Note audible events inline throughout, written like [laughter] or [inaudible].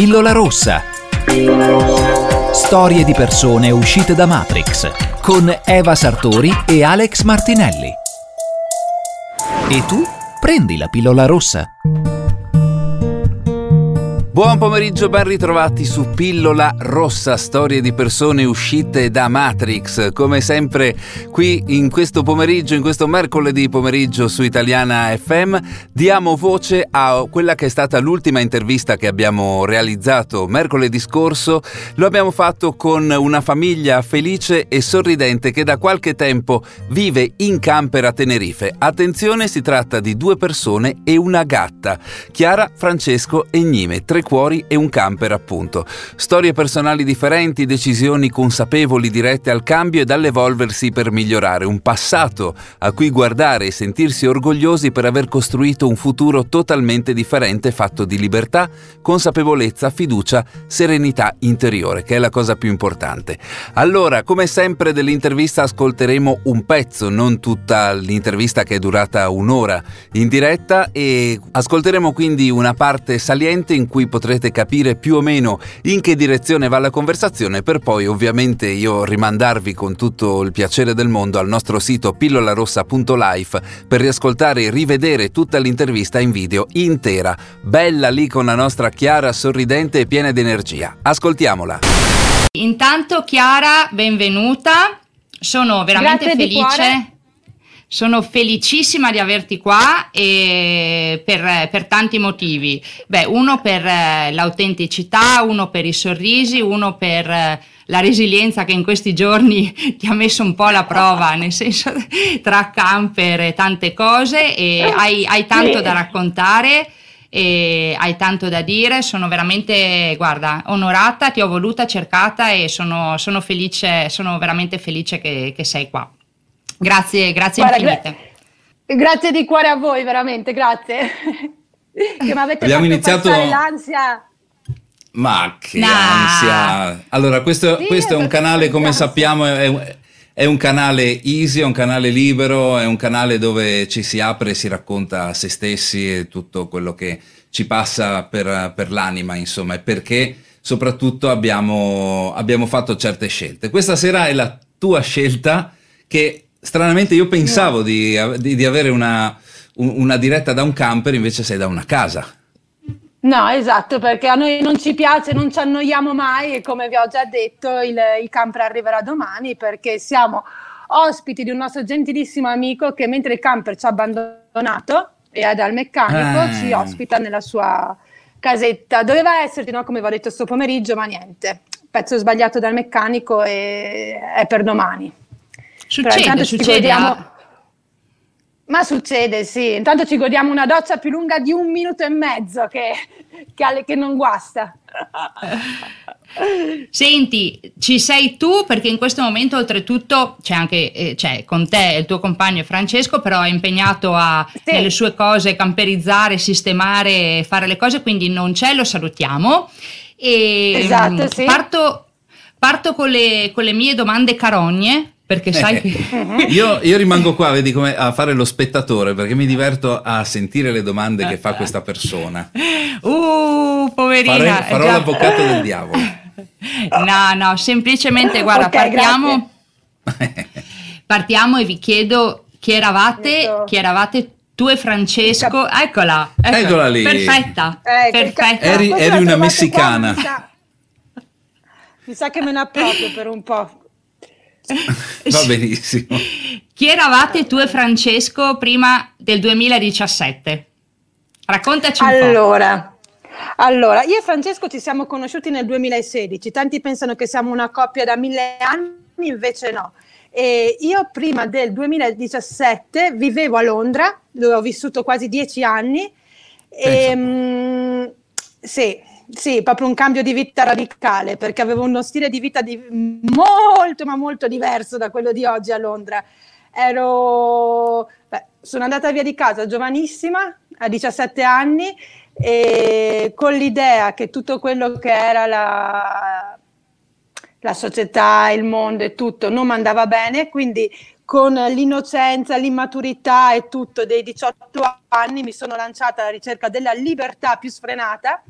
Pillola rossa. Storie di persone uscite da Matrix con Eva Sartori e Alex Martinelli. E tu prendi la pillola rossa. Buon pomeriggio, ben ritrovati su Pillola Rossa, storie di persone uscite da Matrix. Come sempre qui in questo pomeriggio, in questo mercoledì pomeriggio su Italiana FM, diamo voce a quella che è stata l'ultima intervista che abbiamo realizzato mercoledì scorso. Lo abbiamo fatto con una famiglia felice e sorridente che da qualche tempo vive in camper a Tenerife. Attenzione, si tratta di due persone e una gatta, Chiara, Francesco e Gnime, tre cuori e un camper appunto. Storie personali differenti, decisioni consapevoli dirette al cambio ed all'evolversi per migliorare, un passato a cui guardare e sentirsi orgogliosi per aver costruito un futuro totalmente differente fatto di libertà, consapevolezza, fiducia, serenità interiore, che è la cosa più importante. Allora, come sempre dell'intervista ascolteremo un pezzo, non tutta l'intervista che è durata un'ora in diretta e ascolteremo quindi una parte saliente in cui potrete capire più o meno in che direzione va la conversazione per poi ovviamente io rimandarvi con tutto il piacere del mondo al nostro sito pillolarossa.life per riascoltare e rivedere tutta l'intervista in video intera, bella lì con la nostra Chiara sorridente e piena di energia. Ascoltiamola. Intanto Chiara, benvenuta. Sono veramente Grazie di cuore. felice. Sono felicissima di averti qua e per, per tanti motivi. Beh, uno per eh, l'autenticità, uno per i sorrisi, uno per eh, la resilienza che in questi giorni [laughs] ti ha messo un po' alla prova, [laughs] nel senso tra camper e tante cose e hai, hai tanto da raccontare e hai tanto da dire, sono veramente, guarda, onorata, ti ho voluta, cercata e sono, sono felice, sono veramente felice che, che sei qua. Grazie, grazie Guarda, infinite. gra- grazie di cuore a voi, veramente, grazie. [laughs] che mi avete Abbiamo fatto iniziato- passare l'ansia. Ma che Nah. ansia! Allora, questo, Sì, questo è un canale, come ansia. sappiamo, è un, è un canale easy, è un canale libero, è un canale dove ci si apre e si racconta se stessi e tutto quello che ci passa per, per l'anima, insomma, e perché soprattutto abbiamo, abbiamo fatto certe scelte. Questa sera è la tua scelta che stranamente io pensavo di, di- di avere una, un- una diretta da un camper, invece sei da una casa. No, esatto, perché a noi non ci piace, non ci annoiamo mai e come vi ho già detto il, il camper arriverà domani perché siamo ospiti di un nostro gentilissimo amico che mentre il camper ci ha abbandonato e è dal meccanico Ah. ci ospita nella sua casetta. Doveva esserci, no, come vi ho detto sto pomeriggio, ma niente. Pezzo sbagliato dal meccanico e è per domani. Succede, succede. godiamo- ah. Ma succede, sì. Intanto ci godiamo una doccia più lunga di un minuto e mezzo che, che, che non guasta. Senti, ci sei tu perché in questo momento oltretutto c'è anche eh, c'è con te il tuo compagno Francesco, però è impegnato a Sì. nelle sue cose camperizzare, sistemare, fare le cose, quindi non c'è, lo salutiamo. E Esatto, mm, sì. parto, parto con, le, con le mie domande carogne, perché sai che... Io, io rimango qua, vedi come a fare lo spettatore perché mi diverto a sentire le domande che fa questa persona. Uh, poverina. Fare- farò è già- l'avvocato del diavolo. No, no, semplicemente guarda, Ok, partiamo, [laughs] partiamo e vi chiedo chi eravate, Ecco. chi eravate tu e Francesco. Eccola, eccola, Eccola lì. Perfetta, Eh, perfetta. Eri- eri una trovate qua, messicana. mi, sa, mi sa che me ne approprio per un po'. Va [laughs] benissimo. Chi eravate tu e Francesco prima del 2017? Raccontaci un po'. Allora, allora, io e Francesco ci siamo conosciuti nel 2016. Tanti pensano che siamo una coppia da mille anni, invece no. E io prima del 2017 vivevo a Londra, dove ho vissuto quasi dieci anni. E, mm, sì, sì, proprio un cambio di vita radicale, perché avevo uno stile di vita di- molto, ma molto diverso da quello di oggi a Londra. Ero, beh, sono andata via di casa giovanissima, a 17 anni, e con l'idea che tutto quello che era la, la società, il mondo e tutto non mi andava bene, quindi con l'innocenza, l'immaturità e tutto dei 18 anni mi sono lanciata alla ricerca della libertà più sfrenata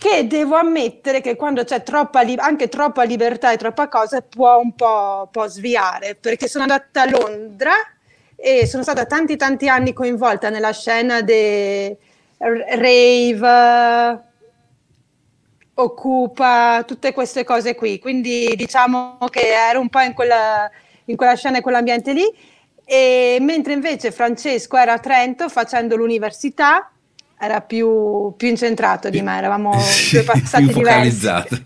che devo ammettere che quando c'è troppa li- anche troppa libertà e troppa cosa può un po', po' sviare, perché sono andata a Londra e sono stata tanti tanti anni coinvolta nella scena dei rave, occupa, tutte queste cose qui, quindi diciamo che ero un po' in quella, in quella scena e quell'ambiente lì, e mentre invece Francesco era a Trento facendo l'università era più, più incentrato di me, eravamo [laughs] due passati più focalizzato. [laughs]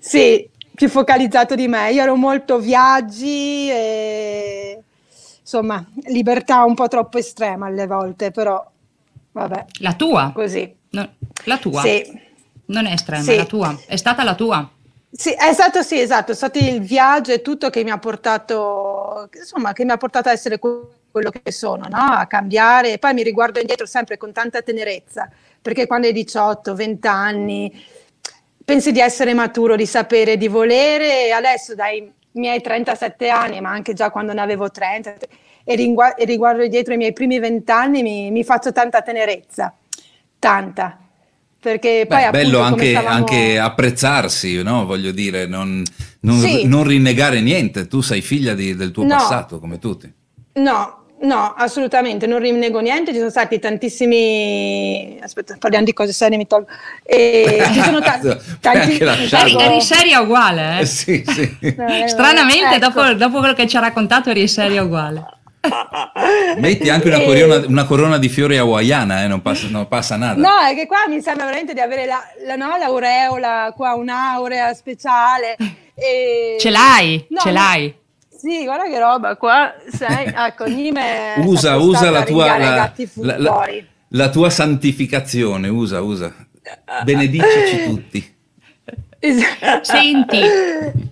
sì, più focalizzato di me. Io ero molto viaggi e insomma, libertà un po' troppo estrema alle volte, però vabbè. La tua? Così. No, la tua? Sì. Non è estrema, sì. la tua. È stata la tua. Sì, è stato sì, esatto, è stato il viaggio e tutto che mi ha portato, insomma, che mi ha portato a essere quello che sono, no? a cambiare. E poi mi riguardo indietro sempre con tanta tenerezza, perché quando hai 18, 20 anni pensi di essere maturo, di sapere, di volere, e adesso dai miei 37 anni, ma anche già quando ne avevo 30, e, ringu- e riguardo indietro i miei primi 20 anni, mi, mi faccio tanta tenerezza, tanta. Perché poi Beh, bello anche, stavamo... anche, apprezzarsi, no? voglio dire, non, non, sì. non, rinnegare niente. Tu sei figlia di, del tuo no. passato, come tutti. No, No, assolutamente, non rinnego niente, ci sono stati tantissimi... Aspetta, parliamo di cose serie, mi tolgo. E ci sono ta- [laughs] tanti... Eri, eri seria uguale, eh? [laughs] Sì, sì. Stranamente, ecco. dopo, dopo, quello che ci ha raccontato, eri seria uguale. Metti anche una, corona, una corona di fiori hawaiana, eh? non, passa, non, passa, nada. No, è che qua mi sembra veramente di avere la, la, no, l'aureola, qua un'aurea speciale. E... Ce l'hai, no, ce l'hai. Sì, guarda che roba qua, sei, [laughs] ecco, Nime usa, usa la tua, la, la, la, la, tua santificazione, usa, usa. Benedicici tutti. [laughs] Senti, e,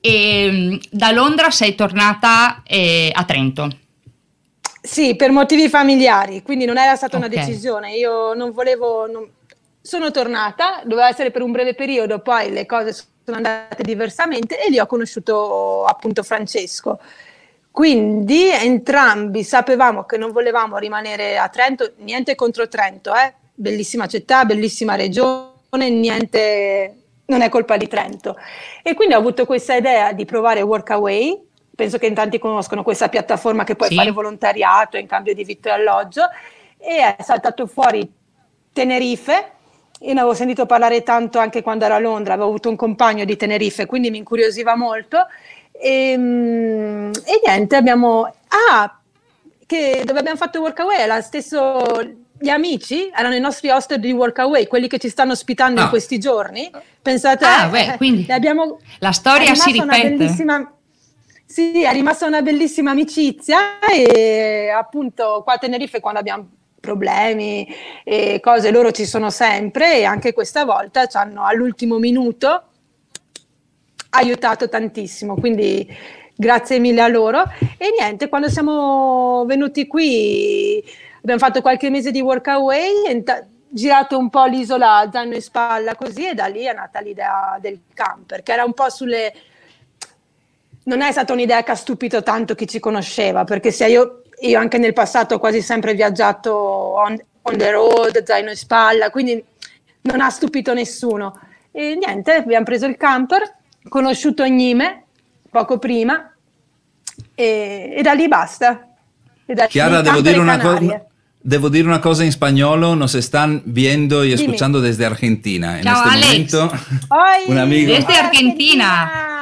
ehm, da Londra sei tornata eh, a Trento. Sì, per motivi familiari, quindi non era stata okay. una decisione, io non volevo... Non... Sono tornata, doveva essere per un breve periodo, poi le cose sono sono andate diversamente e lì ho conosciuto appunto Francesco. Quindi entrambi sapevamo che non volevamo rimanere a Trento, niente contro Trento, eh? bellissima città, bellissima regione, niente, non è colpa di Trento. E quindi ho avuto questa idea di provare Workaway, penso che in tanti conoscono questa piattaforma che puoi sì. fare volontariato in cambio di vitto e alloggio, e è saltato fuori Tenerife, io ne avevo sentito parlare tanto anche quando ero a Londra, avevo avuto un compagno di Tenerife, quindi mi incuriosiva molto. E, ehm, e niente, abbiamo... Ah, che dove abbiamo fatto Workaway era stesso gli amici erano i nostri host di Workaway, quelli che ci stanno ospitando ah. in questi giorni. Pensate, ah, beh, eh, quindi abbiamo, la storia si ripete. Sì, è rimasta una bellissima amicizia e appunto qua a Tenerife quando abbiamo problemi e cose, loro ci sono sempre e anche questa volta ci hanno all'ultimo minuto aiutato tantissimo, quindi grazie mille a loro. E niente, quando siamo venuti qui abbiamo fatto qualche mese di workaway, girato un po' l'isola zaino in spalla così e da lì è nata l'idea del camper, che era un po' sulle... Non è stata un'idea che ha stupito tanto chi ci conosceva, perché se io io anche nel passato ho quasi sempre viaggiato on, on the road, zaino in spalla, quindi non ha stupito nessuno. E niente, abbiamo preso il camper, conosciuto Gnime poco prima e, e da lì basta. Da Chiara, devo dire, una cosa, devo dire una cosa in spagnolo, nos están viendo y escuchando Dime. desde Argentina. Ciao en este Alex. momento, Oi, un amigo... Desde Argentina.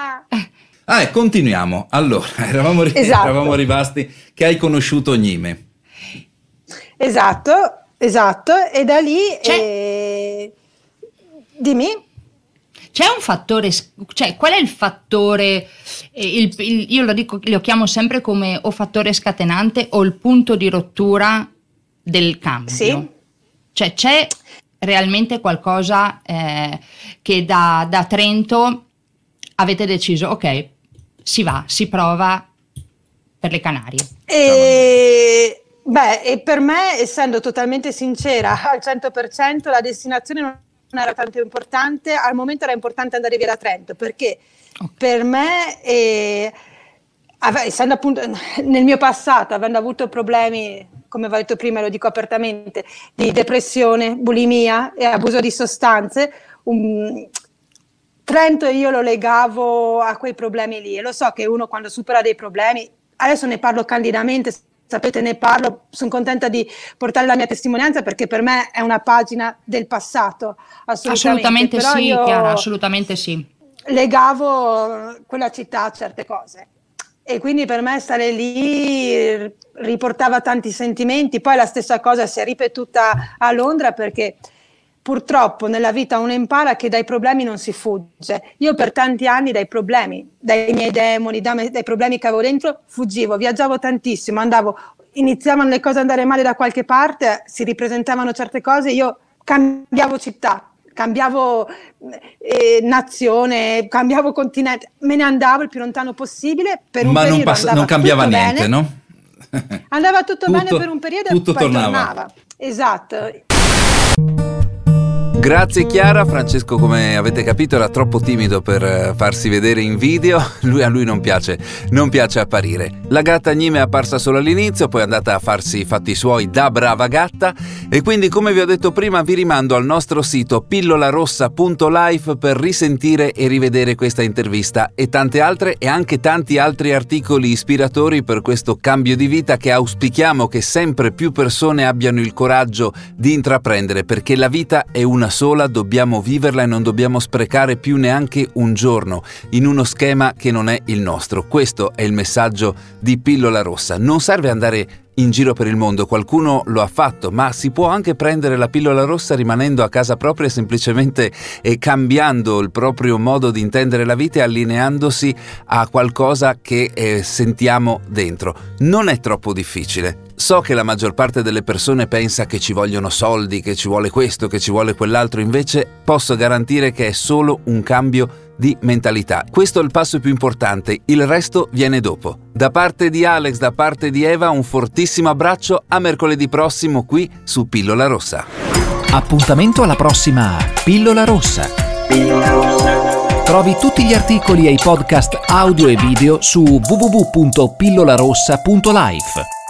Ah, e continuiamo. Allora, [laughs] eravamo, esatto. eravamo rimasti che hai conosciuto Gnime. Esatto, esatto. E da lì... Eh, dimmi. C'è un fattore, cioè qual è il fattore, eh, il, il, io lo, dico, lo chiamo sempre come o fattore scatenante o il punto di rottura del cambio? Sì. Cioè c'è realmente qualcosa eh, che da, da Trento avete deciso, ok, si va, si prova per le Canarie? E, beh, e per me, essendo totalmente sincera, al 100% la destinazione non era tanto importante, al momento era importante andare via da Trento, perché okay. per me, eh, essendo appunto nel mio passato, avendo avuto problemi come ho detto prima, lo dico apertamente, di depressione, bulimia e abuso di sostanze, um, Trento io lo legavo a quei problemi lì e lo so che uno quando supera dei problemi, adesso ne parlo candidamente, sapete ne parlo, sono contenta di portare la mia testimonianza perché per me è una pagina del passato, assolutamente. Assolutamente sì, Chiara, assolutamente sì. Legavo quella città a certe cose e quindi per me stare lì riportava tanti sentimenti, poi la stessa cosa si è ripetuta a Londra perché purtroppo nella vita uno impara che dai problemi non si fugge. Io per tanti anni dai problemi, dai miei demoni, dai, problemi che avevo dentro, fuggivo, viaggiavo tantissimo, andavo, iniziavano le cose ad andare male da qualche parte, si ripresentavano certe cose, io cambiavo città, cambiavo eh, nazione, cambiavo continente, me ne andavo il più lontano possibile per un Ma periodo. non, pass- non cambiava niente, bene. no? Andava tutto, Tutto- bene per un periodo tutto e poi tornava. tornava. Esatto. Grazie Chiara, Francesco come avete capito era troppo timido per eh, farsi vedere in video, [laughs] lui, a lui non piace, non piace apparire. La gatta Gnime è apparsa solo all'inizio, poi è andata a farsi i fatti suoi da brava gatta. E quindi come vi ho detto prima vi rimando al nostro sito pillolarossa.life per risentire e rivedere questa intervista e tante altre e anche tanti altri articoli ispiratori per questo cambio di vita che auspichiamo che sempre più persone abbiano il coraggio di intraprendere perché la vita è una sola, dobbiamo viverla e non dobbiamo sprecare più neanche un giorno in uno schema che non è il nostro. Questo è il messaggio di Pillola Rossa. Non serve andare in giro per il mondo, qualcuno lo ha fatto, ma si può anche prendere la pillola rossa rimanendo a casa propria semplicemente e cambiando il proprio modo di intendere la vita e allineandosi a qualcosa che eh, sentiamo dentro. Non è troppo difficile. So che la maggior parte delle persone pensa che ci vogliono soldi, che ci vuole questo, che ci vuole quell'altro, invece posso garantire che è solo un cambio di mentalità. Questo è il passo più importante, il resto viene dopo. Da parte di Alex, da parte di Eva, un fortissimo abbraccio a mercoledì prossimo qui su Pillola Rossa. Appuntamento alla prossima Pillola Rossa. Trovi tutti gli articoli e i podcast audio e video su www.pillolarossa.life.